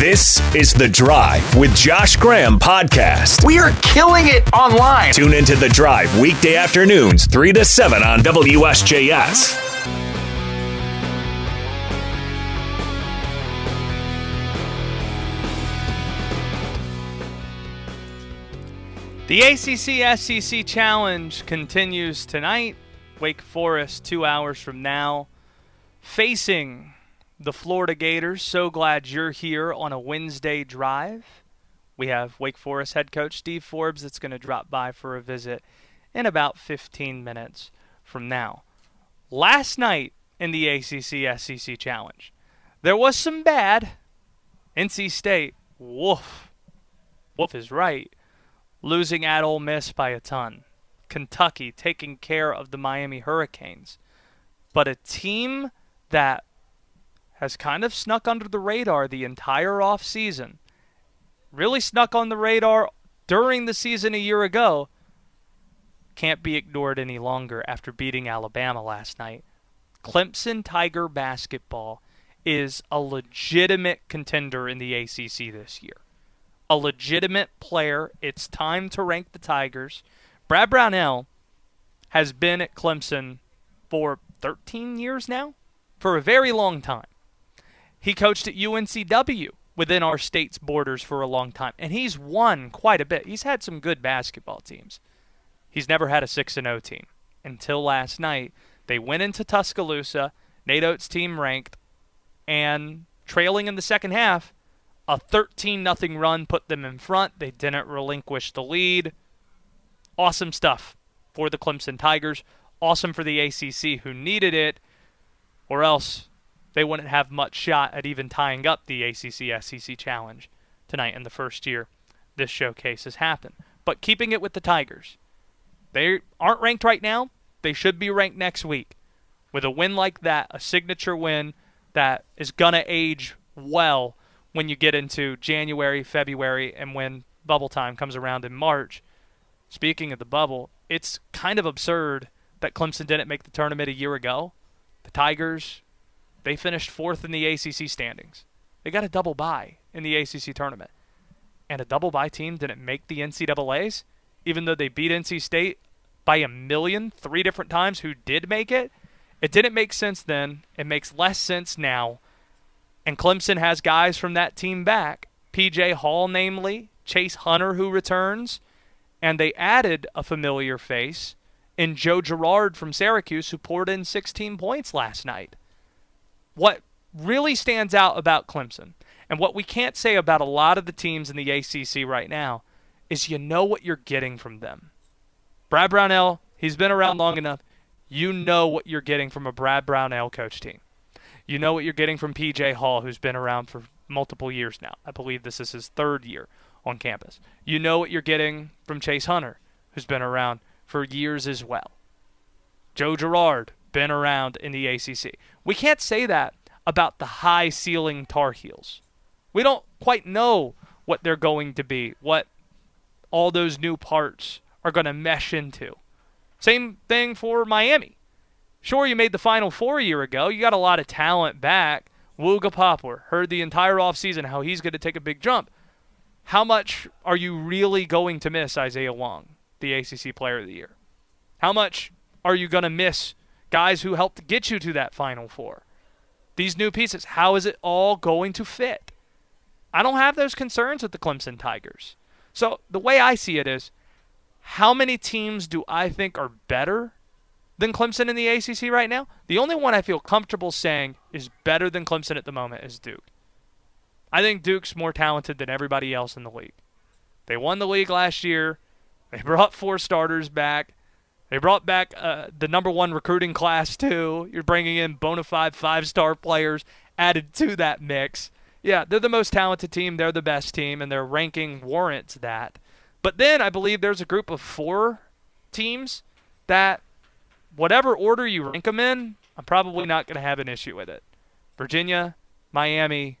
This is The Drive with Josh Graham podcast. We are killing it online. Tune into The Drive weekday afternoons, 3 to 7 on WSJS. The ACC SEC Challenge continues tonight. Wake Forest, two hours from now, facing the Florida Gators. So glad you're here on a Wednesday drive. We have Wake Forest head coach Steve Forbes that's going to drop by for a visit in about 15 minutes from now. Last night in the ACC SEC Challenge, there was some bad. NC State, woof. Woof is right losing at Ole Miss by a ton. Kentucky taking care of the Miami Hurricanes. But a team that has kind of snuck under the radar the entire offseason, really snuck on the radar during the season a year ago, can't be ignored any longer after beating Alabama last night. Clemson Tiger basketball is a legitimate contender in the ACC this year a legitimate player. It's time to rank the Tigers. Brad Brownell has been at Clemson for 13 years now, for a very long time. He coached at UNCW within our state's borders for a long time, and he's won quite a bit. He's had some good basketball teams. He's never had a 6 0 team until last night. They went into Tuscaloosa, Nate Oats' team ranked, and trailing in the second half, a 13 nothing run put them in front. They didn't relinquish the lead. Awesome stuff for the Clemson Tigers. Awesome for the ACC who needed it, or else they wouldn't have much shot at even tying up the ACC SEC challenge tonight in the first year this showcase has happened. But keeping it with the Tigers, they aren't ranked right now. They should be ranked next week. With a win like that, a signature win that is going to age well when you get into January, February, and when bubble time comes around in March. Speaking of the bubble, it's kind of absurd that Clemson didn't make the tournament a year ago. The Tigers, they finished fourth in the ACC standings. They got a double bye in the ACC tournament. And a double bye team didn't make the NCAAs, even though they beat NC State by a million three different times who did make it. It didn't make sense then. It makes less sense now and Clemson has guys from that team back. PJ Hall, namely, Chase Hunter, who returns. And they added a familiar face in Joe Girard from Syracuse, who poured in 16 points last night. What really stands out about Clemson, and what we can't say about a lot of the teams in the ACC right now, is you know what you're getting from them. Brad Brownell, he's been around long enough. You know what you're getting from a Brad Brownell coach team. You know what you're getting from PJ Hall, who's been around for multiple years now. I believe this is his third year on campus. You know what you're getting from Chase Hunter, who's been around for years as well. Joe Girard, been around in the ACC. We can't say that about the high ceiling Tar Heels. We don't quite know what they're going to be, what all those new parts are going to mesh into. Same thing for Miami. Sure, you made the Final Four a year ago. You got a lot of talent back. Wooga Poplar heard the entire offseason how he's going to take a big jump. How much are you really going to miss Isaiah Wong, the ACC Player of the Year? How much are you going to miss guys who helped get you to that Final Four? These new pieces, how is it all going to fit? I don't have those concerns with the Clemson Tigers. So the way I see it is, how many teams do I think are better than Clemson in the ACC right now. The only one I feel comfortable saying is better than Clemson at the moment is Duke. I think Duke's more talented than everybody else in the league. They won the league last year. They brought four starters back. They brought back uh, the number one recruiting class, too. You're bringing in bona fide five star players added to that mix. Yeah, they're the most talented team. They're the best team, and their ranking warrants that. But then I believe there's a group of four teams that whatever order you rank them in, I'm probably not going to have an issue with it. Virginia, Miami,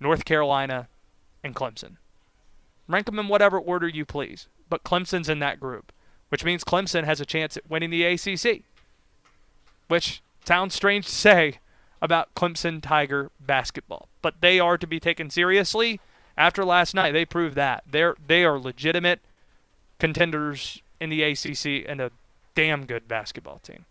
North Carolina, and Clemson. Rank them in whatever order you please, but Clemson's in that group, which means Clemson has a chance at winning the ACC. Which sounds strange to say about Clemson Tiger basketball. but they are to be taken seriously. After last night, they proved that they're they are legitimate contenders in the ACC and a damn good basketball team.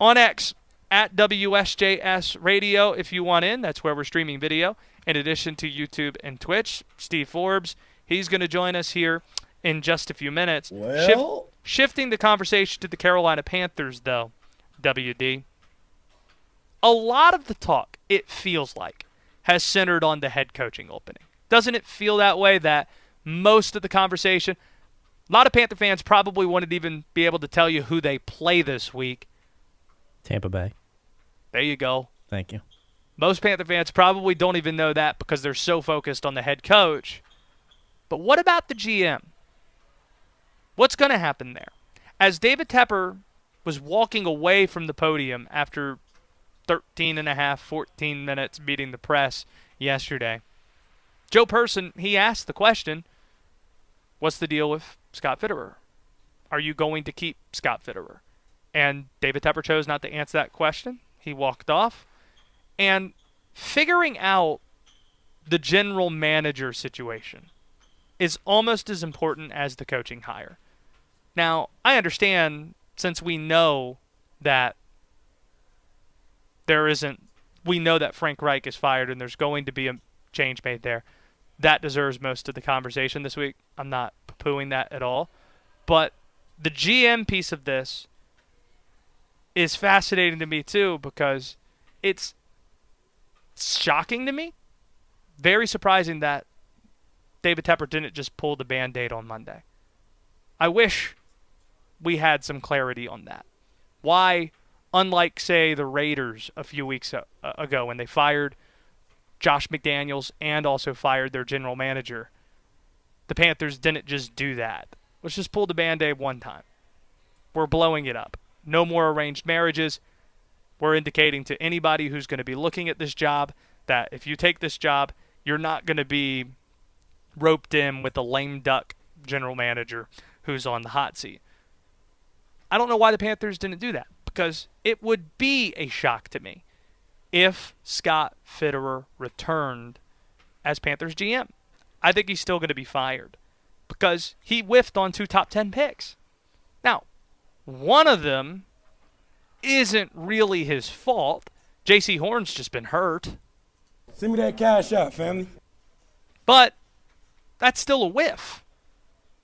On X at WSJS Radio, if you want in, that's where we're streaming video. In addition to YouTube and Twitch, Steve Forbes, he's going to join us here in just a few minutes. Well, Shift- shifting the conversation to the Carolina Panthers, though, WD. A lot of the talk, it feels like, has centered on the head coaching opening. Doesn't it feel that way that most of the conversation, a lot of Panther fans probably wouldn't even be able to tell you who they play this week. Tampa Bay. There you go. Thank you. Most Panther fans probably don't even know that because they're so focused on the head coach. But what about the GM? What's going to happen there? As David Tepper was walking away from the podium after 13 and a half, 14 minutes meeting the press yesterday, Joe Person, he asked the question, what's the deal with Scott Fitterer? Are you going to keep Scott Fitterer? And David Tepper chose not to answer that question. He walked off. And figuring out the general manager situation is almost as important as the coaching hire. Now, I understand since we know that there isn't, we know that Frank Reich is fired and there's going to be a change made there. That deserves most of the conversation this week. I'm not poo-pooing that at all. But the GM piece of this is fascinating to me too because it's shocking to me. Very surprising that David Tepper didn't just pull the band aid on Monday. I wish we had some clarity on that. Why, unlike, say, the Raiders a few weeks ago when they fired Josh McDaniels and also fired their general manager, the Panthers didn't just do that. Let's just pull the band aid one time. We're blowing it up. No more arranged marriages. We're indicating to anybody who's going to be looking at this job that if you take this job, you're not going to be roped in with a lame duck general manager who's on the hot seat. I don't know why the Panthers didn't do that because it would be a shock to me if Scott Fitterer returned as Panthers GM. I think he's still going to be fired because he whiffed on two top 10 picks. Now, one of them isn't really his fault. Jaycee Horn's just been hurt. Send me that cash out, family. But that's still a whiff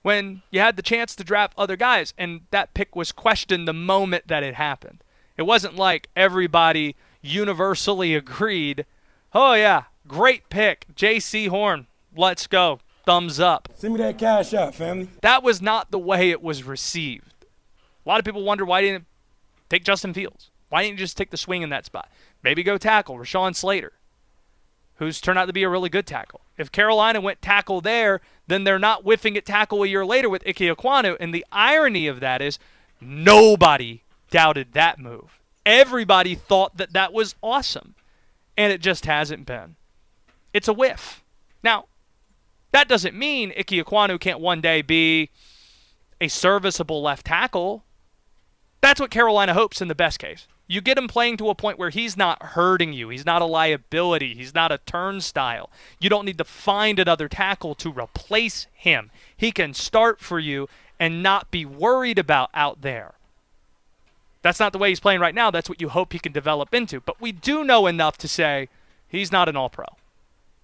when you had the chance to draft other guys, and that pick was questioned the moment that it happened. It wasn't like everybody universally agreed, oh, yeah, great pick, Jaycee Horn, let's go, thumbs up. Send me that cash out, family. That was not the way it was received. A lot of people wonder why didn't take Justin Fields? Why didn't you just take the swing in that spot? Maybe go tackle Rashawn Slater, who's turned out to be a really good tackle. If Carolina went tackle there, then they're not whiffing at tackle a year later with Ike Ekwonu. And the irony of that is nobody doubted that move. Everybody thought that that was awesome. And it just hasn't been. It's a whiff. Now, that doesn't mean Ike Ekwonu can't one day be a serviceable left tackle. That's what Carolina hopes in the best case. You get him playing to a point where he's not hurting you. He's not a liability. He's not a turnstile. You don't need to find another tackle to replace him. He can start for you and not be worried about out there. That's not the way he's playing right now. That's what you hope he can develop into. But we do know enough to say he's not an all pro.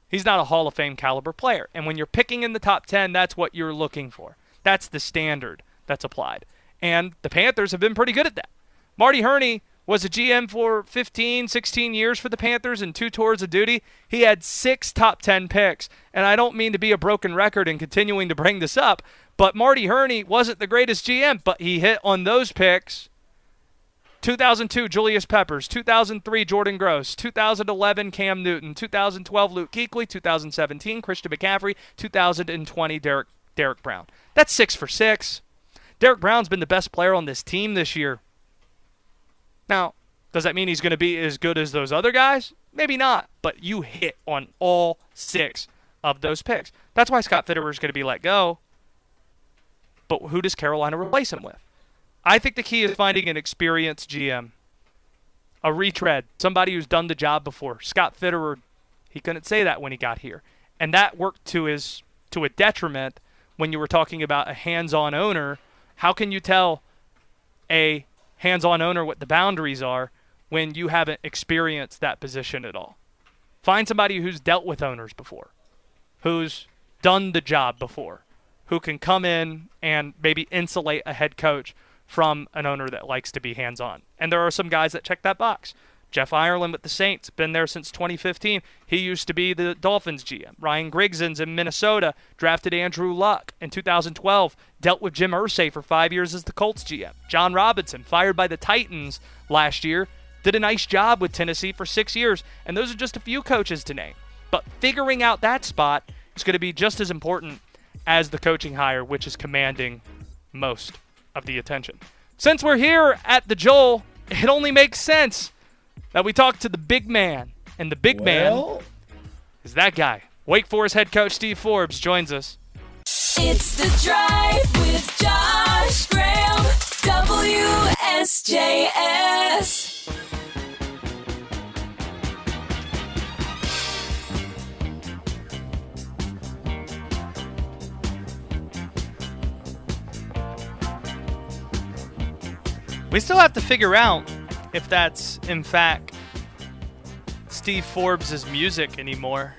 He's not a Hall of Fame caliber player. And when you're picking in the top 10, that's what you're looking for. That's the standard that's applied. And the Panthers have been pretty good at that. Marty Hurney was a GM for 15, 16 years for the Panthers and two tours of duty. He had six top 10 picks. And I don't mean to be a broken record and continuing to bring this up, but Marty Hurney wasn't the greatest GM, but he hit on those picks. 2002, Julius Peppers. 2003, Jordan Gross. 2011, Cam Newton. 2012, Luke Kuechly. 2017, Christian McCaffrey. 2020, Derrick, Derrick Brown. That's six for six. Derrick Brown's been the best player on this team this year. Now, does that mean he's going to be as good as those other guys? Maybe not, but you hit on all six of those picks. That's why Scott Fitterer is going to be let go. But who does Carolina replace him with? I think the key is finding an experienced GM, a retread, somebody who's done the job before. Scott Fitterer, He couldn't say that when he got here. And that worked to his to a detriment when you were talking about a hands-on owner. How can you tell a hands-on owner what the boundaries are when you haven't experienced that position at all? Find somebody who's dealt with owners before, who's done the job before, who can come in and maybe insulate a head coach from an owner that likes to be hands on. And there are some guys that check that box. Jeff Ireland with the Saints, been there since 2015. He used to be the Dolphins GM. Ryan Grigson's in Minnesota, drafted Andrew Luck in 2012, dealt with Jim Irsay for five years as the Colts GM. Jon Robinson, fired by the Titans last year, did a nice job with Tennessee for six years. And those are just a few coaches to name. But figuring out that spot is going to be just as important as the coaching hire, which is commanding most of the attention. Since we're here at the Joel, it only makes sense that we talk to the big man. And the big man is that guy. Wake Forest head coach Steve Forbes joins us. It's the drive with Josh Graham, WSJS. We still have to figure out if that's, in fact, Steve Forbes' music anymore.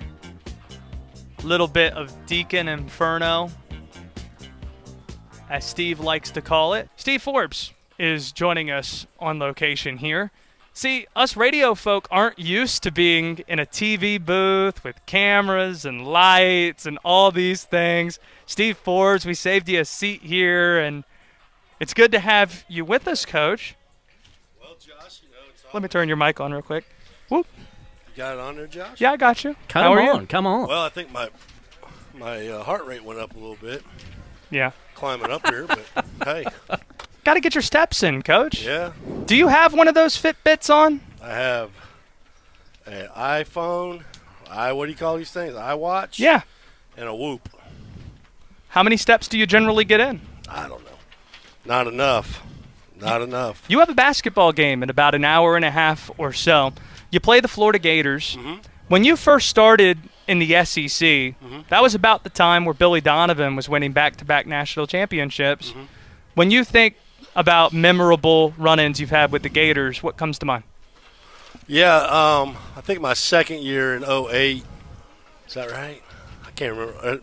Little bit of Deacon Inferno, as Steve likes to call it. Steve Forbes is joining us on location here. See, us radio folk aren't used to being in a TV booth with cameras and lights and all these things. Steve Forbes, we saved you a seat here, and it's good to have you with us, Coach. Let me turn your mic on real quick. Whoop. you got it on there, Josh. Yeah, I got you. Come How are on, you? come on. Well, I think my my uh, heart rate went up a little bit Yeah. climbing up here, but hey, Got to get your steps in, Coach. yeah, Do you have one of those Fitbits on? I have an iPhone. I what do you call these things? iWatch. Yeah. and a Whoop. How many steps do you generally get in? I don't know. Not enough. Not enough. You have a basketball game in about an hour and a half or so. You play the Florida Gators. When you first started in the SEC, that was about the time where Billy Donovan was winning back to back national championships. When you think about memorable run ins you've had with the Gators, what comes to mind? Yeah, um, I think my second year in 08, is that right? I can't remember. Uh,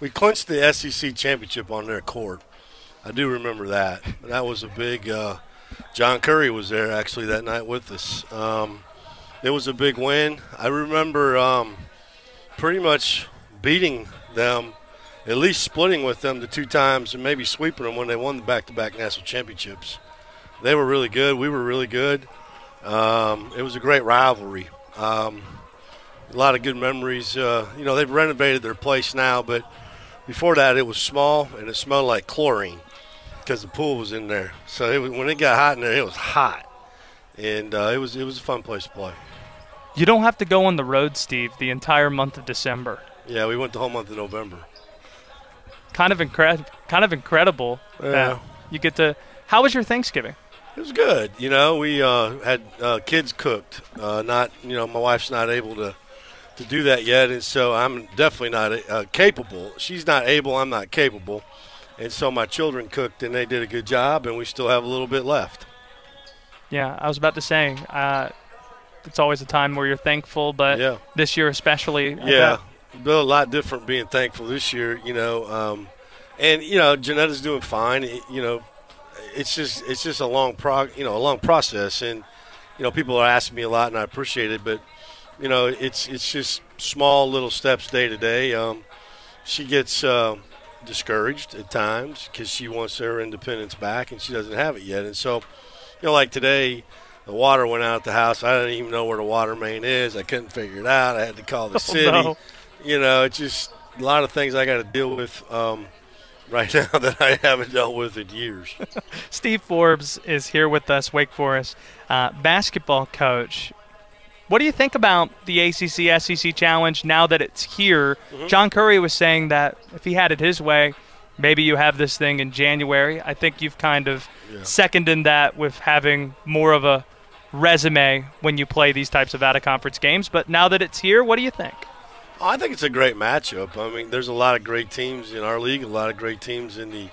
We clinched the SEC championship on their court. I do remember that. That was a big. Uh, John Currie was there actually that night with us. Um, it was a big win. I remember um, pretty much beating them, at least splitting with them the two times, and maybe sweeping them when they won the back-to-back national championships. They were really good. We were really good. Um, it was a great rivalry. Um, a lot of good memories. Uh, you know, they've renovated their place now, but before that, it was small and it smelled like chlorine because the pool was in there. So it was, when it got hot in there, it was hot, and uh, it was it was a fun place to play. You don't have to go on the road, Steve, the entire month of December. Yeah, we went the whole month of November. Kind of incredible. Kind of incredible. Yeah. you get to. How was your Thanksgiving? It was good. You know, we uh, had uh, kids cooked. Uh, not, you know, my wife's not able to to do that yet, and so I'm definitely not uh, capable. She's not able. I'm not capable, and so my children cooked, and they did a good job, and we still have a little bit left. Yeah, I was about to say. Uh, it's always a time where you're thankful, but Yeah. this year especially. I Yeah, bet. Bill, a lot different being thankful this year, you know. Um, and you know, Janetta's doing fine. It- you know, it's just it's just a long prog, you know, a long process, and you know, people are asking me a lot, and I appreciate it. But you know, it's it's just small little steps day to day. Um, she gets uh, discouraged at times because she wants her independence back, and she doesn't have it yet. And so, you know, like today. The water went out at the house. I didn't even know where the water main is. I couldn't figure it out. I had to call the city no. you know, it's just a lot of things I got to deal with um, right now that I haven't dealt with in years. Steve Forbes is here with us, Wake Forest uh, basketball coach. What do you think about the ACC SEC challenge now that it's here? Mm-hmm. John Currie was saying that if he had it his way, maybe you have this thing in January. I think you've kind of seconded that with having more of a resume when you play these types of out of conference games. But now that it's here, what do you think? I think it's a great matchup. I mean, there's a lot of great teams in our league, a lot of great teams in the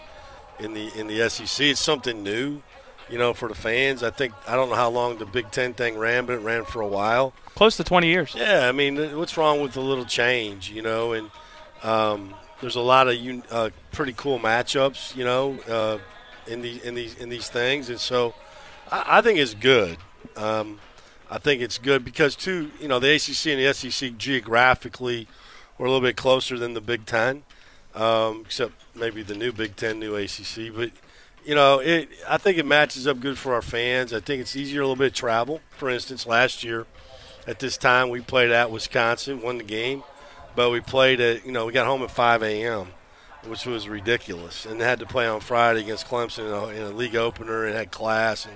in the in the SEC. It's something new, you know, for the fans. I think I don't know how long the Big Ten thing ran, but it ran for a while. Close to 20 years. Yeah, I mean, what's wrong with a little change, you know? And um, there's a lot of uh, pretty cool matchups, you know, uh, in these in these in these things, and so I, I think it's good. Um, I think it's good because too, you know, the ACC and the SEC geographically we're a little bit closer than the Big Ten, um, except maybe the new Big Ten, new ACC. But you know, it I think it matches up good for our fans. I think it's easier a little bit of travel. For instance, last year at this time we played at Wisconsin, won the game, but we played at you know we got home at 5 a.m. Which was ridiculous, and had to play on Friday against Clemson in a, in a league opener, and had class and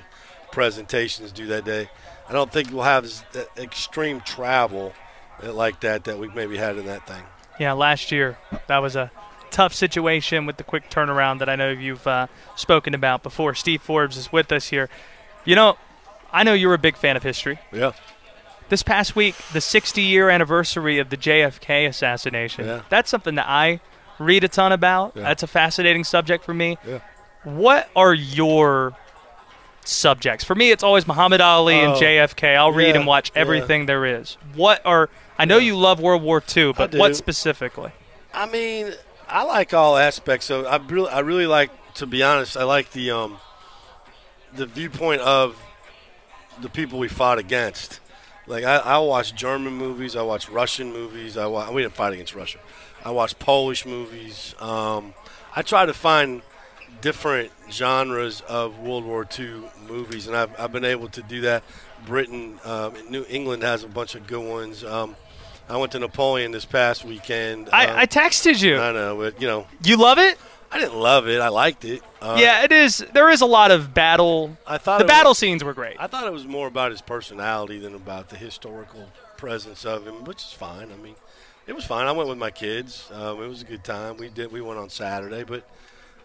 presentations due that day. I don't think we'll have extreme travel uh, like that that we maybe had in that thing. Yeah, last year that was a tough situation with the quick turnaround that I know you've uh, spoken about before. Steve Forbes is with us here. You know, I know you're a big fan of history. Yeah. This past week, the 60 year anniversary of the JFK assassination. Yeah. That's something that I read a ton about. Yeah. That's a fascinating subject for me. Yeah. What are your subjects? For me, it's always Muhammad Ali and Oh, JFK. I'll read yeah, and watch yeah. everything there is. What are I know you love World War II, but what specifically? I mean, I like all aspects of. I really, I really like. To be honest, I like the um, the viewpoint of the people we fought against. Like I, I watch German movies, I watch Russian movies. I wa- we didn't fight against Russia. I watch Polish movies. Um, I try to find different genres of World War II movies, and I've, I've been able to do that. Britain, um, New England has a bunch of good ones. Um, I went to Napoleon this past weekend. I, Um, I texted you. I know, but you know, you love it? I didn't love it. I liked it. Uh, yeah, it is. There is a lot of battle. I thought The it was- battle scenes were great. I thought it was more about his personality than about the historical presence of him, which is fine. I mean, it was fine. I went with my kids. Um, it was a good time. We did. We went on Saturday, but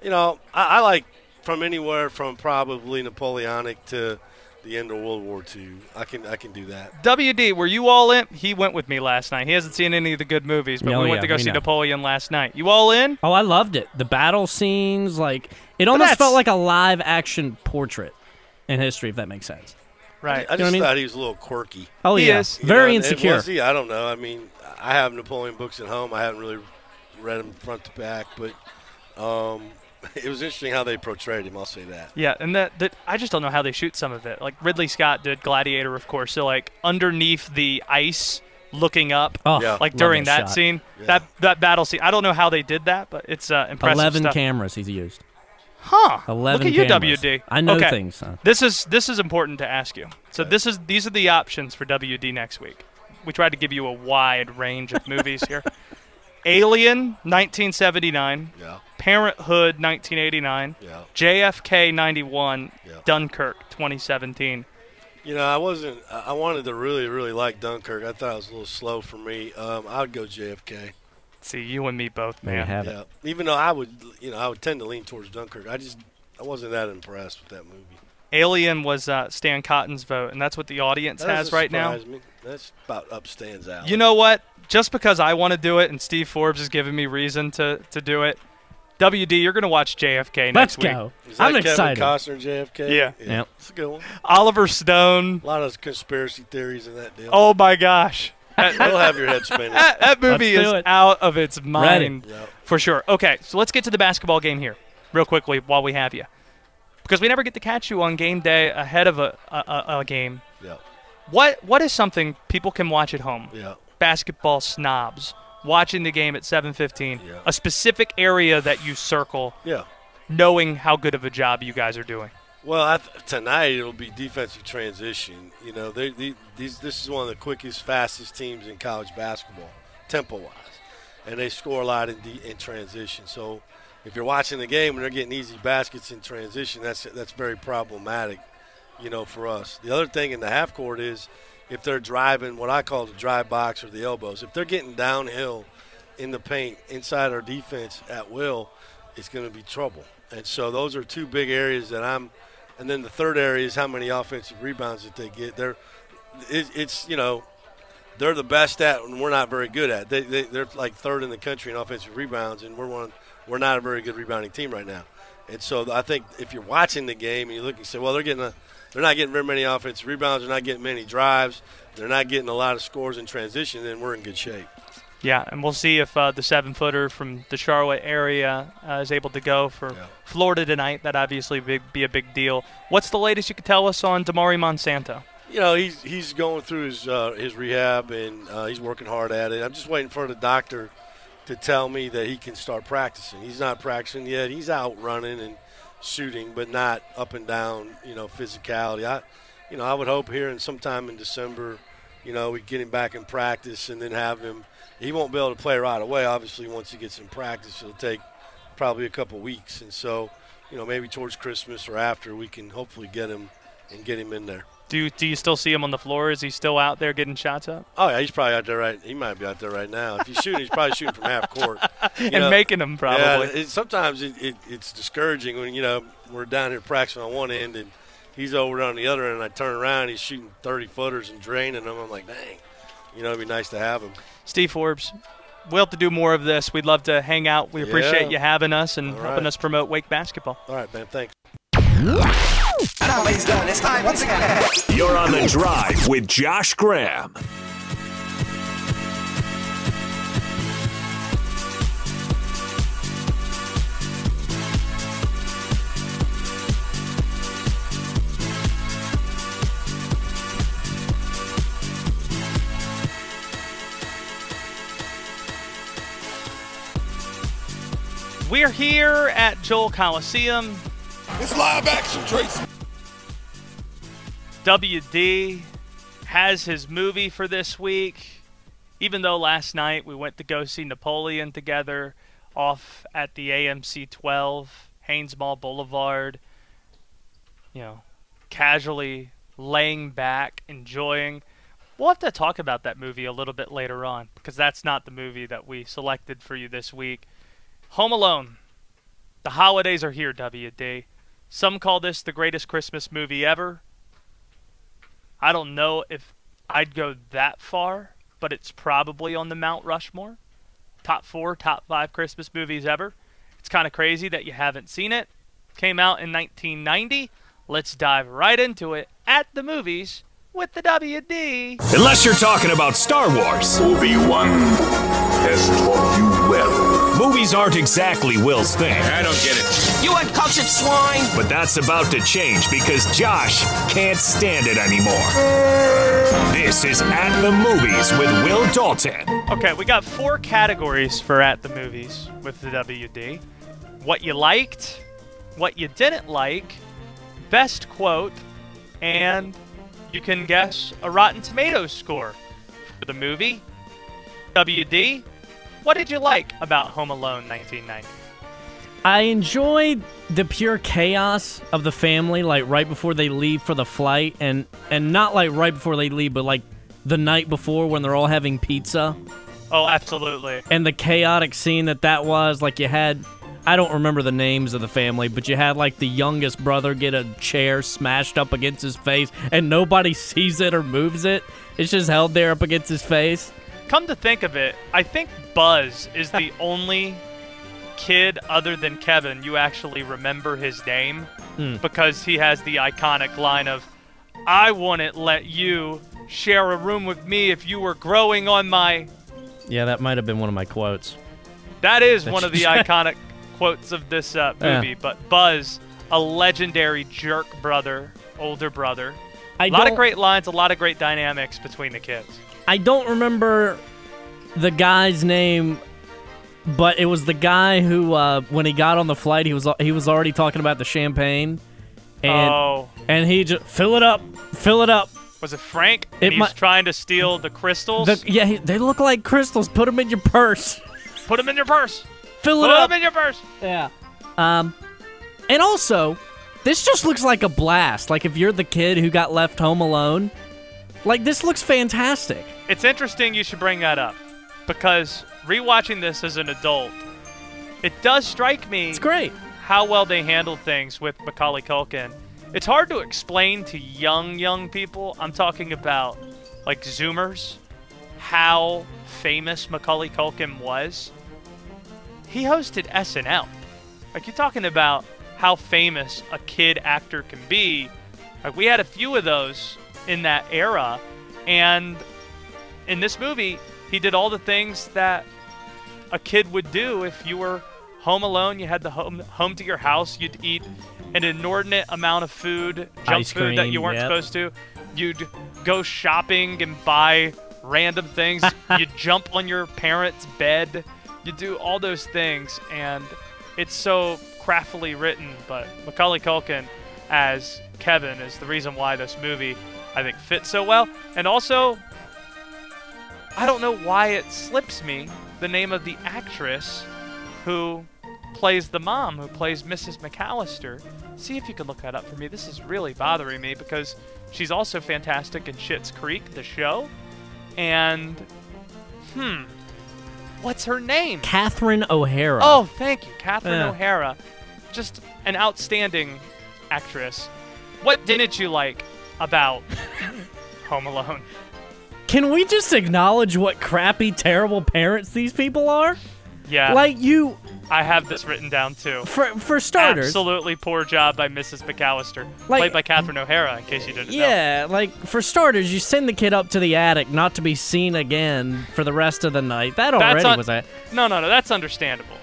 you know, I, I like from anywhere from probably Napoleonic to the end of World War II. I can I can do that. WD, were you all in? He went with me last night. He hasn't seen any of the good movies, but Oh, we went to go we see know. Napoleon last night. You all in? Oh, I loved it. The battle scenes, like it almost felt like a live action portrait in history, if that makes sense. Right. I just know what I mean? thought he was a little quirky. Oh He yeah, is. You very know, and- and insecure. Was he? I don't know. I mean, I have Napoleon books at home. I haven't really read them front to back, but um, it was interesting how they portrayed him. I'll say that. Yeah, and that, that I just don't know how they shoot some of it. Like Ridley Scott did Gladiator, of course. So like underneath the ice, looking up, Oh, Yeah. like during that, shot. scene, Yeah. that that battle scene. I don't know how they did that, but it's uh, impressive Eleven stuff. cameras he's used. Huh? Eleven Look at you, cameras. WD. I know okay. things. Son. This is this is important to ask you. So this is these are the options for WD next week. We tried to give you a wide range of movies here. Alien, 1979. Yeah. Parenthood, 1989. Yeah. JFK, 91. Yeah. Dunkirk, 2017. You know, I wasn't. I I wanted to really, really like Dunkirk. I thought it was a little slow for me. Um, I would go JFK. See, you and me both, man. have Yeah. it. Even though I would, you know, I would tend to lean towards Dunkirk. I just, I wasn't that impressed with that movie. Alien was uh, Stan Cotton's vote, and that's what the audience That has right now. surprise Me. That's about up stands out. You know what? Just because I want to do it, and Steve Forbes is giving me reason to, to do it. WD, you're going to watch JFK Let's next week. go. Is that I'm Kevin excited. Costner, JFK. Yeah. Yep. It's a good one. Oliver Stone. A lot of conspiracy theories in that deal. Oh my gosh. That, it'll have your head spinning. that, that movie is it. out of its mind Yeah. for sure. Okay, so let's get to the basketball game here, real quickly, while we have you, because we never get to catch you on game day ahead of a, a, a, a game. Yeah. What what is something people can watch at home? Yeah. Basketball snobs watching the game at 7:15. Yeah. A specific area that you circle, Yeah. knowing how good of a job you guys are doing. Well, I th- tonight it'll be defensive transition. You know, they, they, these this is one of the quickest, fastest teams in college basketball, tempo wise, and they score a lot in, de- in transition. So, if you're watching the game and they're getting easy baskets in transition, that's that's very problematic. You know, for us. The other thing in the half court is if they're driving what I call the drive box or the elbows. If they're getting downhill in the paint inside our defense at will, it's going to be trouble. And so those are two big areas that I'm and then the third area is how many offensive rebounds that they get. They're it, it's you know they're the best at, and we're not very good at. They, they they're like third in the country in offensive rebounds, and we're one we're not a very good rebounding team right now. And so I think if you're watching the game and you look and say, well, they're getting a, they're not getting very many offensive rebounds, they're not getting many drives, they're not getting a lot of scores in transition, then we're in good shape. Yeah, and we'll see if uh, the seven footer from the Charlotte area uh, is able to go for Yeah. Florida tonight. That obviously be, be a big deal. What's the latest you can tell us on Damari Monsanto? You know, he's he's going through his uh, his rehab and uh, he's working hard at it. I'm just waiting for the doctor to tell me that he can start practicing. He's not practicing yet. He's out running and shooting, but not up and down. You know, physicality. I, you know, I would hope here in sometime in December, you know, we get him back in practice and then have him. He won't be able to play right away. Obviously, once he gets in practice, it'll take probably a couple weeks, and so, you know, maybe towards Christmas or after, we can hopefully get him and get him in there. Do you, do you still see him on the floor? Is he still out there getting shots up Oh yeah, he's probably out there right. He might be out there right now. If he's shooting, he's probably shooting from half court. You and know, making them probably? Yeah, it, sometimes it, it, it's discouraging when you know we're down here practicing on one end and he's over on the other end. and I turn around, he's shooting thirty footers and draining them. I'm like, dang, you know, it'd be nice to have him. Steve Forbes, we'll have to do more of this. We'd love to hang out. We appreciate Yeah. you having us and All helping us promote Wake basketball. All right, man, thanks. You're on the drive with Josh Graham. We're here at Joel Coliseum. It's live action, Tracy. WD has his movie for this week. Even though last night we went to go see Napoleon together off at the AMC 12, Hanes Mall Boulevard, you know, casually laying back, enjoying. We'll have to talk about that movie a little bit later on because that's not the movie that we selected for you this week. Home Alone. The holidays are here, WD. Some call this the greatest Christmas movie ever. I don't know if I'd go that far, but it's probably on the Mount Rushmore. Top four, top five Christmas movies ever. It's kind of crazy that you haven't seen it. Came out in 1990. Let's dive right into it at the movies with the WD. Unless you're talking about Star Wars. Obi-Wan has taught you well. Movies aren't exactly Will's thing, I don't get it. You uncultured swine. but that's about to change because Josh can't stand it anymore. This is At the Movies with Will Dalton. Okay, we got four categories for at the movies with the WD. What you liked, what you didn't like, best quote, and you can guess a Rotten Tomatoes score for the movie. WD, what did you like about Home Alone 1990? I enjoyed the pure chaos of the family, like right before they leave for the flight, and and not like right before they leave, but like the night before when they're all having pizza, Oh, absolutely. and the chaotic scene that that was. Like you had, I don't remember the names of the family, but you had like the youngest brother get a chair smashed up against his face, and nobody sees it or moves it. It's just held there up against his face. Come to think of it, I think Buzz is the only kid other than Kevin you actually remember his name because he has the iconic line of I wouldn't let you share a room with me if you were growing on my Yeah, that might have been one of my quotes. That is one of the iconic quotes of this uh, Yeah. movie, but Buzz, a legendary jerk brother, older brother. I A lot of great lines, a lot of great dynamics between the kids. I don't remember the guy's name, but it was the guy who, uh, when he got on the flight, he was he was already talking about the champagne, and oh, and he just fill it up, fill it up. was it Frank? It he's trying to steal the crystals. The, yeah, he, they look like crystals. Put them in your purse. Put them in your purse. Fill Put it up. them in your purse. Yeah. Um, and also, this just looks like a blast. Like if you're the kid who got left home alone, like this looks fantastic. It's interesting you should bring that up because rewatching this as an adult, it does strike me It's great. how well they handled things with Macaulay Culkin it's hard to explain to young young people. I'm talking about like Zoomers how famous Macaulay Culkin was. He hosted SNL. Like you're talking about how famous a kid actor can be. Like we had a few of those in that era, and in this movie, he did all the things that a kid would do if you were home alone. You had the home home to your house. You'd eat an inordinate amount of food, junk Ice food that you weren't yep. supposed to. You'd go shopping and buy random things. You'd jump on your parents' bed. You do all those things, and it's so craftily written. But Macaulay Culkin as Kevin is the reason why this movie, I think, fits so well. And also, I don't know why it slips me the name of the actress who plays the mom, who plays Mrs. McAllister. See if you can look that up for me. This is really bothering me because she's also fantastic in Schitt's Creek, the show. And, hmm, what's her name? Catherine O'Hara. Oh, thank you, Catherine Yeah. O'Hara. Just an outstanding actress. What didn't you like about Home Alone? Can we just acknowledge what crappy, terrible parents these people are? Yeah, Like you, I have this written down too. for for starters. Absolutely poor job by Mrs. McAllister, Like- played by Catherine O'Hara. In case you didn't know. Yeah, like for starters, you send the kid up to the attic not to be seen again for the rest of the night. That That's already un- was a. No, no, no. That's understandable.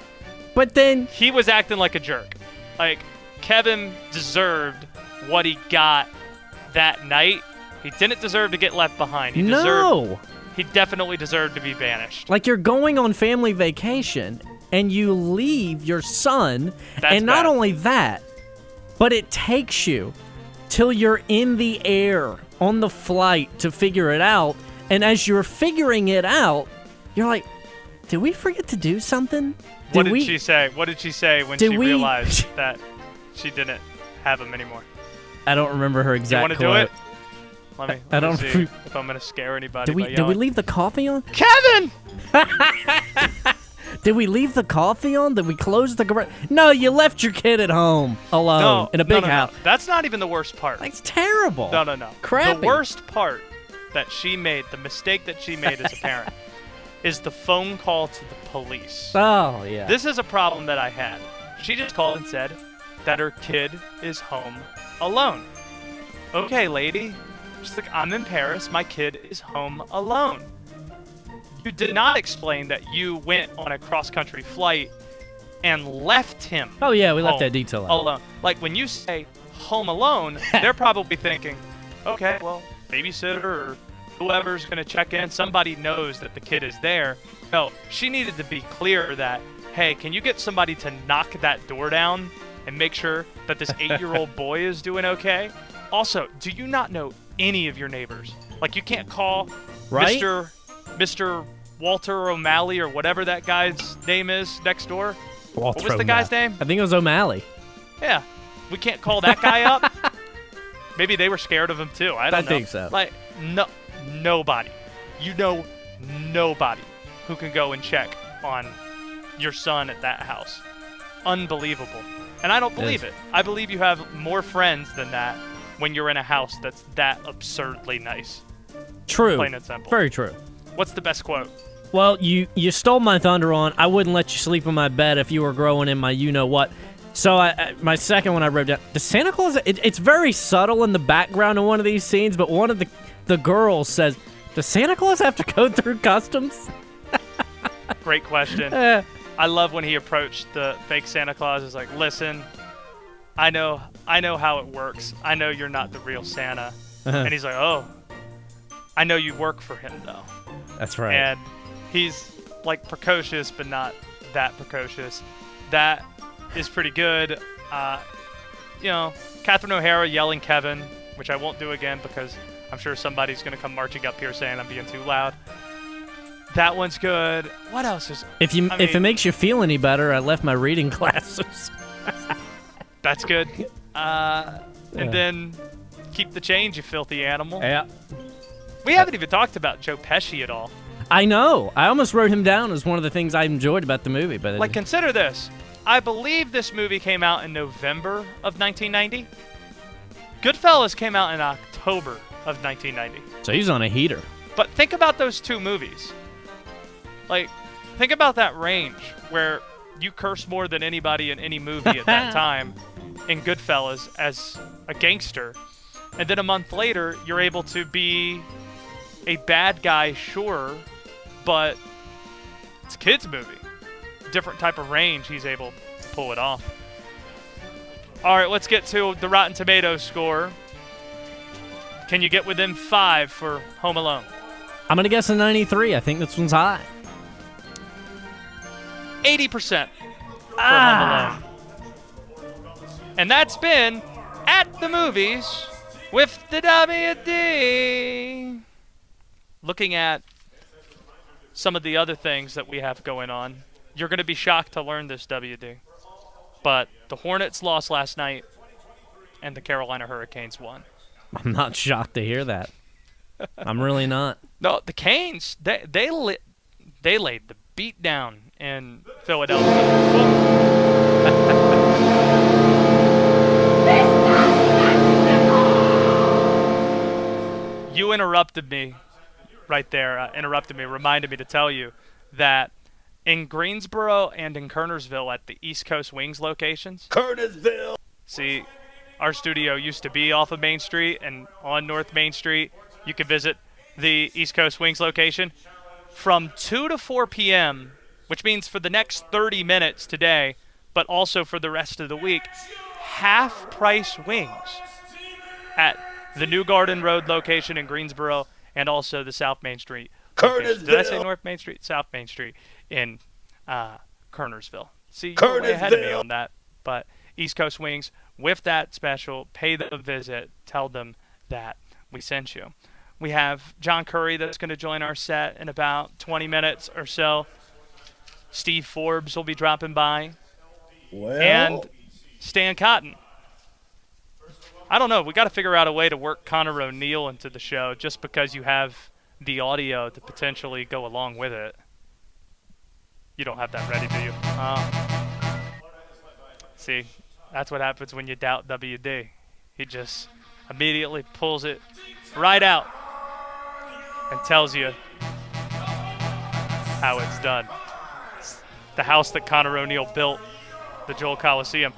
But then He was acting like a jerk. Like Kevin deserved what he got that night. He didn't deserve to get left behind. He deserved. no, He definitely deserved to be banished. like you're going on family vacation and you leave your son, That's and not bad. only that, but it takes you till you're in the air on the flight to figure it out. And as you're figuring it out, you're like, "Did we forget to do something? what did we?" she say? What did she say when Did she we- realized that she didn't have him anymore? I don't remember her You exact want to do it? Let me. I let me don't see re- if I'm gonna scare anybody. Did we by did we leave the coffee on? Kevin? Did we leave the coffee on? Did we close the garage? No, you left your kid at home alone No, in a big no, no. house. That's not even the worst part. That's terrible. No, no, no. Crappy. The worst part that she made, the mistake that she made as a parent, is the phone call to the police. Oh yeah. This is a problem that I had. She just called and said that her kid is home alone. Okay, lady. She's like, I'm in Paris. My kid is home alone. You did not explain that you went on a cross country flight and left him. oh yeah, we left that detail out. Alone. Like when you say home alone, they're probably thinking, okay, well, babysitter or whoever's going to check in, somebody knows that the kid is there. No, she needed to be clear that, hey, can you get somebody to knock that door down and make sure that this eight year old boy is doing okay? Also, do you not know any of your neighbors? Like, you can't call Right? Mr. Mr. Walter O'Malley or whatever that guy's name is next door. Walter what was the guy's name? I think it was O'Malley. Yeah, we can't call that guy up. Maybe they were scared of him too. I don't I know. think so. Like no, nobody. You know, nobody who can go and check on your son at that house. Unbelievable. And I don't believe it. I believe you have more friends than that when you're in a house that's that absurdly nice. True. Plain and simple. Very true. What's the best quote? Well, you you stole my thunder on. I wouldn't let you sleep in my bed if you were growing in my you know what. So I, I my second one I wrote down. The Santa Claus. It, it's very subtle in the background of one of these scenes, but one of the the girls says, "Does Santa Claus have to go through customs?" Great question. Eh, I love when he approached the fake Santa Claus. Is like, listen, I know, I know how it works. I know you're not the real Santa. And he's like, oh, I know you work for him though. That's right. And he's like precocious, but not that precocious. That is pretty good. Uh, you know, Catherine O'Hara yelling Kevin, which I won't do again because I'm sure somebody's gonna come marching up here saying I'm being too loud. That one's good. What else is? if you I if it makes you feel any better, I left my reading glasses. That's good. Uh, and then keep the change, you filthy animal. yeah. We haven't even talked about Joe Pesci at all. I know. I almost wrote him down as one of the things I enjoyed about the movie, but Like, consider this. I believe this movie came out in November of 1990. Goodfellas came out in October of 1990. So he's on a heater. But think about those two movies. Like, think about that range where you curse more than anybody in any movie at that time in Goodfellas as a gangster. And then a month later, you're able to be a bad guy, sure, but it's a kid's movie. Different type of range he's able to pull it off. All right, let's get to the Rotten Tomatoes score. Can you get within five for Home Alone? I'm gonna guess a 93. I think this one's high. 80% for Home ah. Alone. And that's been at the movies with the WD. Looking at some of the other things that we have going on, you're going to be shocked to learn this, WD. But the Hornets lost last night, and the Carolina Hurricanes won. I'm not shocked to hear that. I'm really not. No, the Canes they they lit, they laid the beat down in Philadelphia. you interrupted me right there. Uh, interrupted me, reminded me to tell you that in Greensboro and in Kernersville at the East Coast Wings locations. Curtisville. See, our studio used to be off of Main Street and on North Main Street. You can visit the East Coast Wings location from 2 to 4 p.m., which means for the next 30 minutes today, but also for the rest of the week, half price wings at the New Garden Road location in Greensboro and also the South Main Street. Did I say North Main Street? South Main Street in uh, Kernersville. See, you're way ahead of me on that. But East Coast Wings, with that special, pay them a visit. Tell them that we sent you. We have John Currie that's going to join our set in about 20 minutes or so. Steve Forbes will be dropping by. Well, And Stan Cotten. I don't know. We got to figure out a way to work Connor O'Neill into the show just because you have the audio to potentially go along with it. You don't have that ready, do you? Oh. See, that's what happens when you doubt WD. He just immediately pulls it right out and tells you how it's done. It's the house that Connor O'Neill built, the Joel Coliseum.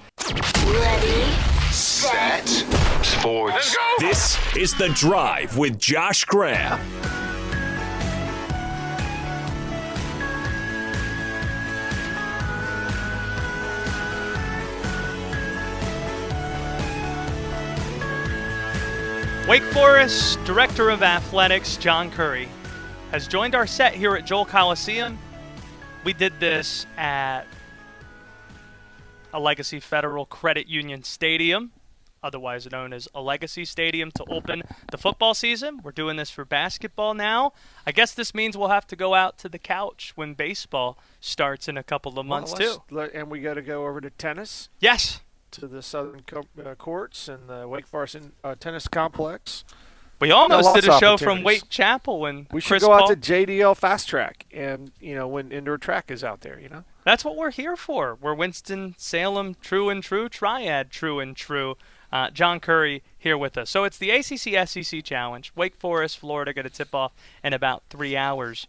Ready, set. Sports. This is The Drive with Josh Graham. Wake Forest Director of Athletics John Currie has joined our set here at Joel Coliseum. We did this at Allegacy Federal Credit Union Stadium, otherwise known as Allegacy Stadium, to open the football season. We're doing this for basketball now. I guess this means we'll have to go out to the couch when baseball starts in a couple of months, Well, too. and we got to go over to tennis, Yes, to the Southern co- uh, Courts and the Wake Forest uh, Tennis Complex. We almost did a show from. Wake Chapel when We should Chris go Paul- out to JDL Fast Track, and you know when indoor track is out there, you know. That's what we're here for. We're Winston Salem, true and true, triad, true and true. Uh, John Currie here with us. So it's the ACC SEC Challenge. Wake Forest, Florida, going to tip off in about three hours.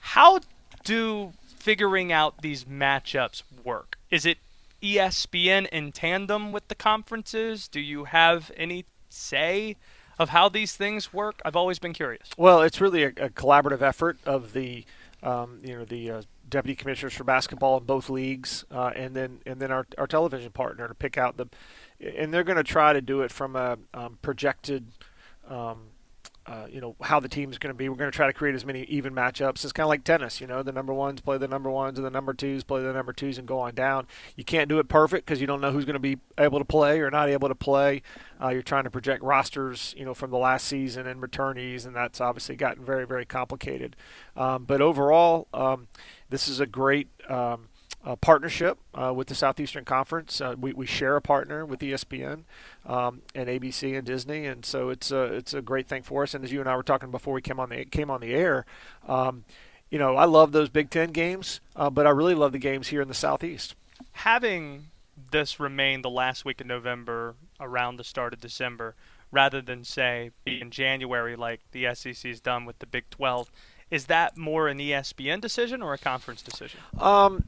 How do figuring out these matchups work? Is it ESPN in tandem with the conferences? Do you have any say of how these things work? I've always been curious. Well, it's really a, a collaborative effort of the, um, you know, the uh, deputy commissioners for basketball in both leagues, uh, and then and then our, our television partner to pick out the, and they're going to try to do it from a um, projected, um, uh, you know, how the team's going to be. We're going to try to create as many even matchups. It's kind of like tennis, you know, the number ones play the number ones, and the number twos play the number twos, and go on down. You can't do it perfect because you don't know who's going to be able to play or not able to play. Uh, you're trying to project rosters, you know, from the last season and returnees, and that's obviously gotten very, very complicated. Um, but overall, um, this is a great. Um, uh, partnership uh, with the Southeastern Conference. Uh, we, we share a partner with ESPN um, and ABC and Disney, and so it's a it's a great thing for us. And as you and I were talking before we came on the came on the air, um, you know I love those Big Ten games, uh, but I really love the games here in the Southeast. having this remain the last week of November around the start of December rather than say in January like the SEC's done with the Big 12. Is that more an ESPN decision or a conference decision? Um,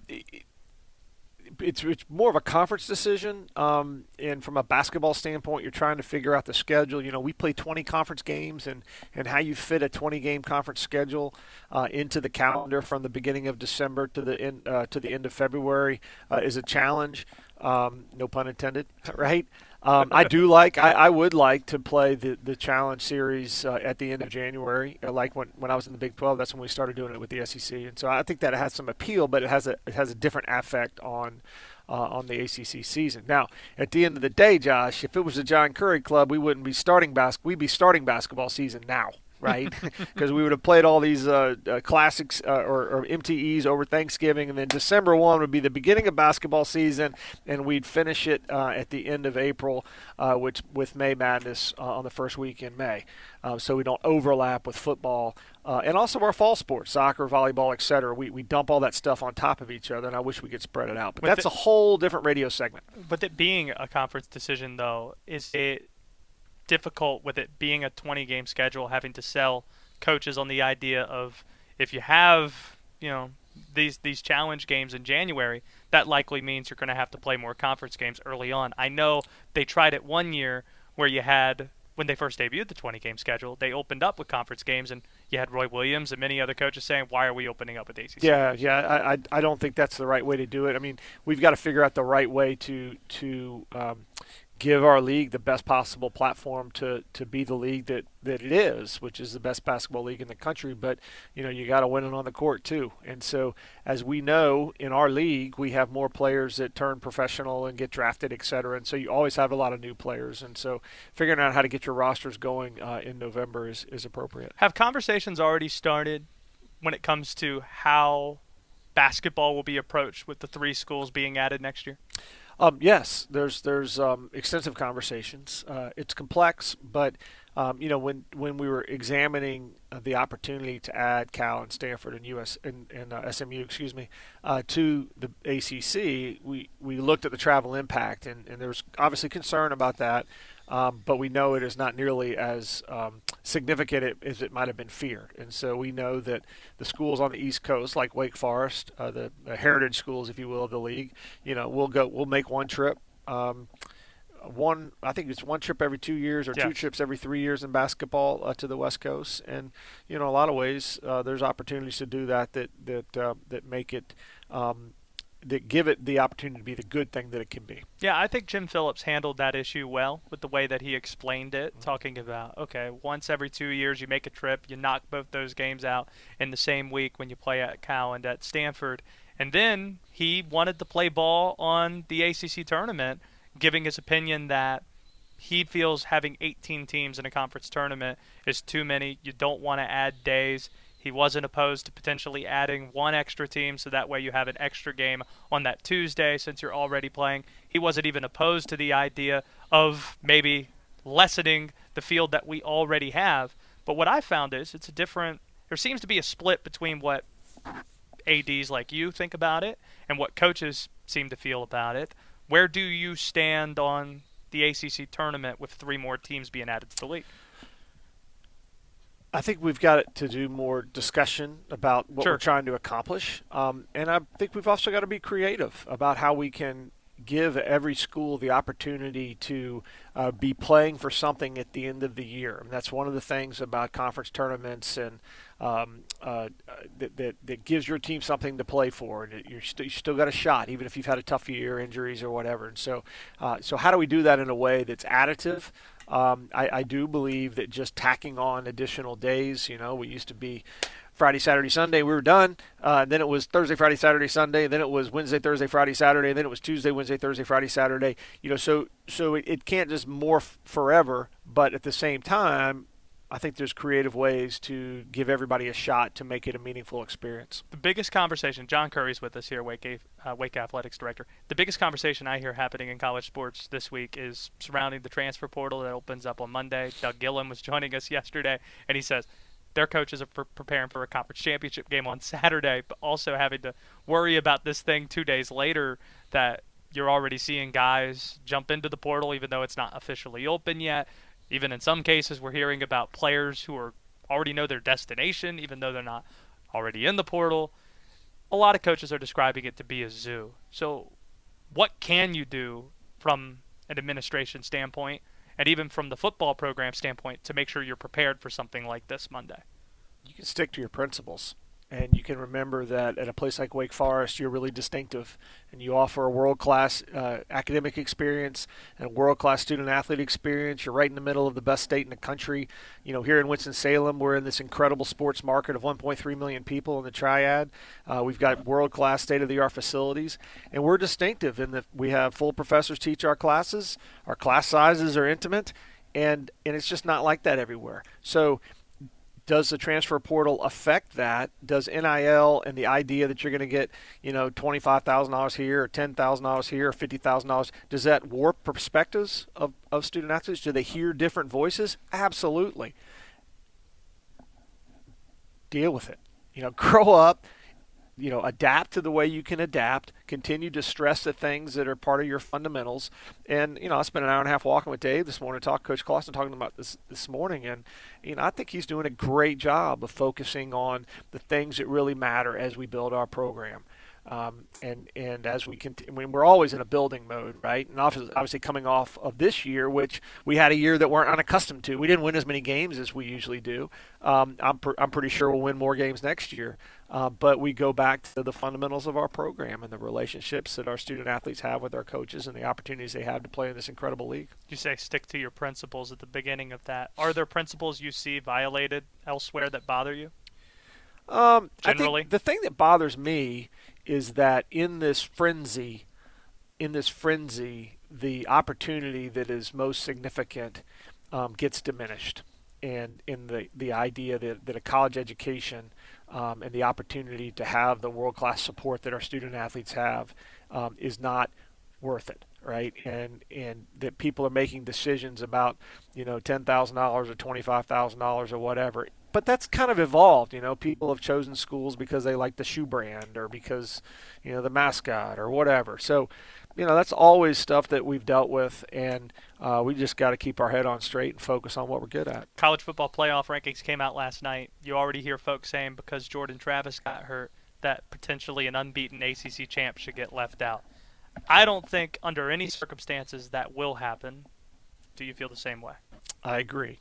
it's it's more of a conference decision. Um, and from a basketball standpoint, you're trying to figure out the schedule. You know, we play 20 conference games, and and how you fit a 20 game conference schedule uh, into the calendar from the beginning of December to the end uh, to the end of February uh, is a challenge. Um, no pun intended, right? Um, I do like, I, I would like to play the, the challenge series uh, at the end of January. Uh, like when, when I was in the Big 12, that's when we started doing it with the SEC, and so I think that has some appeal, but it has a it has a different effect on uh, on the ACC season. Now, at the end of the day, Josh, if it was a John Currie club, we wouldn't be starting bas- we'd be starting basketball season now. Right? Because we would have played all these uh, uh, classics uh, or, or, MTEs over Thanksgiving, and then December 1 would be the beginning of basketball season, and we'd finish it uh, at the end of April, uh, which with May Madness uh, on the first week in May. so we don't overlap with football. and also our fall sports, soccer, volleyball, etc. We, we dump all that stuff on top of each other, and I wish we could spread it out. But with that's it, a whole different radio segment. But that being a conference decision, though, is it difficult with it being a 20 game schedule having to sell coaches on the idea of if you have you know these these challenge games in January that likely means you're going to have to play more conference games early on. I know they tried it one year where you had when they first debuted the 20 game schedule, they opened up with conference games, and you had Roy Williams and many other coaches saying, "Why are we opening up with ACC?" Yeah, yeah, I, I, don't think that's the right way to do it. I mean, we've got to figure out the right way to to um, give our league the best possible platform to, to be the league that, that it is, which is the best basketball league in the country. But you know you got to win it on the court too. And so as we know in our league, we have more players that turn professional and get drafted, et cetera. And so you always have a lot of new players. And so figuring out how to get your rosters going uh, in November is, is appropriate. Have conversations already started when it comes to how basketball will be approached with the three schools being added next year? Um, yes, there's there's um, extensive conversations. Uh, it's complex, but um, you know when when we were examining uh, the opportunity to add Cal and Stanford and US and, and uh, SMU, excuse me, uh, to the ACC, we we looked at the travel impact, and, and there was obviously concern about that. Um, but we know it is not nearly as um, significant as it might have been feared. And so we know that the schools on the East Coast, like Wake Forest, uh, the, heritage schools, if you will, of the league, you know, we'll go, we'll make one trip. Um, one, I think it's one trip every two years or yeah. two trips every three years in basketball uh, to the West Coast, and you know, a lot of ways uh, there's opportunities to do that that that uh, that make it um, that give it the opportunity to be the good thing that it can be. Yeah, I think Jim Phillips handled that issue well with the way that he explained it, mm-hmm. talking about okay, once every two years you make a trip, you knock both those games out in the same week when you play at Cal and at Stanford, and then he wanted to play ball on the ACC tournament, giving his opinion that he feels having 18 teams in a conference tournament is too many. You don't want to add days. He wasn't opposed to potentially adding one extra team so that way you have an extra game on that Tuesday since you're already playing. He wasn't even opposed to the idea of maybe lessening the field that we already have. But what I found is it's a different there seems to be a split between what ADs like you think about it and what coaches seem to feel about it. Where do you stand on the ACC tournament with three more teams being added to the league? I think we've got to do more discussion about what sure. we're trying to accomplish, um, and I think we've also got to be creative about how we can give every school the opportunity to uh, be playing for something at the end of the year. And that's one of the things about conference tournaments and um, uh, that, that, that, gives your team something to play for. And you're st- you still got a shot, even if you've had a tough year, injuries or whatever. And so, uh, so how do we do that in a way that's additive? Um, I, I do believe that just tacking on additional days, you know, we used to be Friday, Saturday, Sunday, we were done. Uh, then it was Thursday, Friday, Saturday, Sunday. Then it was Wednesday, Thursday, Friday, Saturday. Then it was Tuesday, Wednesday, Thursday, Friday, Saturday. You know, so so it, it can't just morph forever. But at the same time, I think there's creative ways to give everybody a shot to make it a meaningful experience. The biggest conversation, John Currie's with us here, Wake, uh, Wake Athletics Director. The biggest conversation I hear happening in college sports this week is surrounding the transfer portal that opens up on Monday. Doug Gillin was joining us yesterday, and he says their coaches are pre- preparing for a conference championship game on Saturday, but also having to worry about this thing two days later that you're already seeing guys jump into the portal, even though it's not officially open yet. Even in some cases, we're hearing about players who are already know their destination, even though they're not already in the portal. A lot of coaches are describing it to be a zoo. So, what can you do from an administration standpoint and even from the football program standpoint to make sure you're prepared for something like this Monday? You can stick to your principles. And you can remember that at a place like Wake Forest, you're really distinctive, and you offer a world-class uh, academic experience and a world-class student-athlete experience. You're right in the middle of the best state in the country. You know, here in Winston-Salem, we're in this incredible sports market of 1.3 million people in the Triad. Uh, we've got world-class, state-of-the-art facilities, and we're distinctive in that we have full professors teach our classes. Our class sizes are intimate, and and it's just not like that everywhere. So does the transfer portal affect that? Does NIL and the idea that you're going to get, you know, twenty-five thousand dollars here or ten thousand dollars here or fifty thousand dollars, does that warp perspectives of, of student athletes? Do they hear different voices? Absolutely. Deal with it. You know, grow up you know, adapt to the way you can adapt. Continue to stress the things that are part of your fundamentals. And you know, I spent an hour and a half walking with Dave this morning, talk Coach Clawson talking about this this morning, and you know, I think he's doing a great job of focusing on the things that really matter as we build our program. Um, and and as we continue, I mean, we're always in a building mode, right? And obviously coming off of this year, which we had a year that we're unaccustomed to. We didn't win as many games as we usually do. Um, I'm pr- I'm pretty sure we'll win more games next year. Uh, but we go back to the fundamentals of our program and the relationships that our student athletes have with our coaches and the opportunities they have to play in this incredible league. You say stick to your principles at the beginning of that. Are there principles you see violated elsewhere that bother you? Um, Generally? I think the thing that bothers me is that in this frenzy, in this frenzy, the opportunity that is most significant um, gets diminished, and in the the idea that, that a college education um, and the opportunity to have the world class support that our student athletes have um, is not worth it right? And and that people are making decisions about you know ten thousand dollars or twenty five thousand dollars or whatever but that's kind of evolved you know people have chosen schools because they like the shoe brand or because you know the mascot or whatever so you know that's always stuff that we've dealt with and uh, we just got to keep our head on straight and focus on what we're good at College football playoff rankings came out last night. You already hear folks saying because Jordan Travis got hurt that potentially an unbeaten ACC champ should get left out. I don't think under any circumstances that will happen. Do you feel the same way? i agree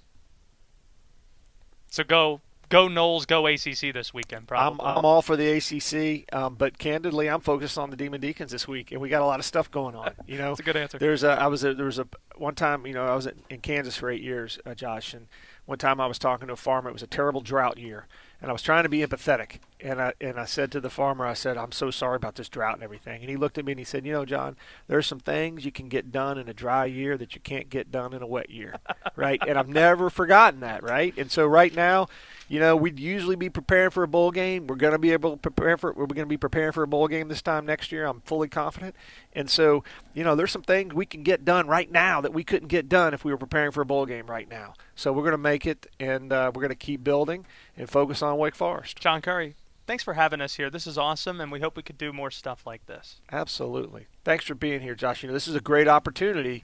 So go go Noles, go ACC this weekend I'm, probably. I'm all for the ACC, um, but candidly, I'm focused on the Demon Deacons this week, and we got a lot of stuff going on. You know, it's a good answer. There's a I was a, there was a one time you know I was in, in Kansas for eight years, uh, Josh, and one time I was talking to a farmer. It was a terrible drought year, and I was trying to be empathetic, and I and I said to the farmer, I said, I'm so sorry about this drought and everything, and he looked at me and he said, you know, John, there's some things you can get done in a dry year that you can't get done in a wet year, right? And I've never forgotten that, right? And so right now. You know, we'd usually be preparing for a bowl game. We're going to be able to prepare for. We're going to be preparing for a bowl game this time next year. I'm fully confident. And so, you know, there's some things we can get done right now that we couldn't get done if we were preparing for a bowl game right now. So we're going to make it, and uh, we're going to keep building and focus on Wake Forest. John Currie, thanks for having us here. This is awesome, and we hope we could do more stuff like this. Absolutely. Thanks for being here, Josh. You know, this is a great opportunity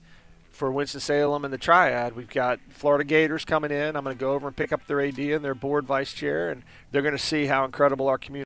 for Winston-Salem and the Triad. We've got Florida Gators coming in. I'm going to go over and pick up their AD and their board vice chair, and they're going to see how incredible our community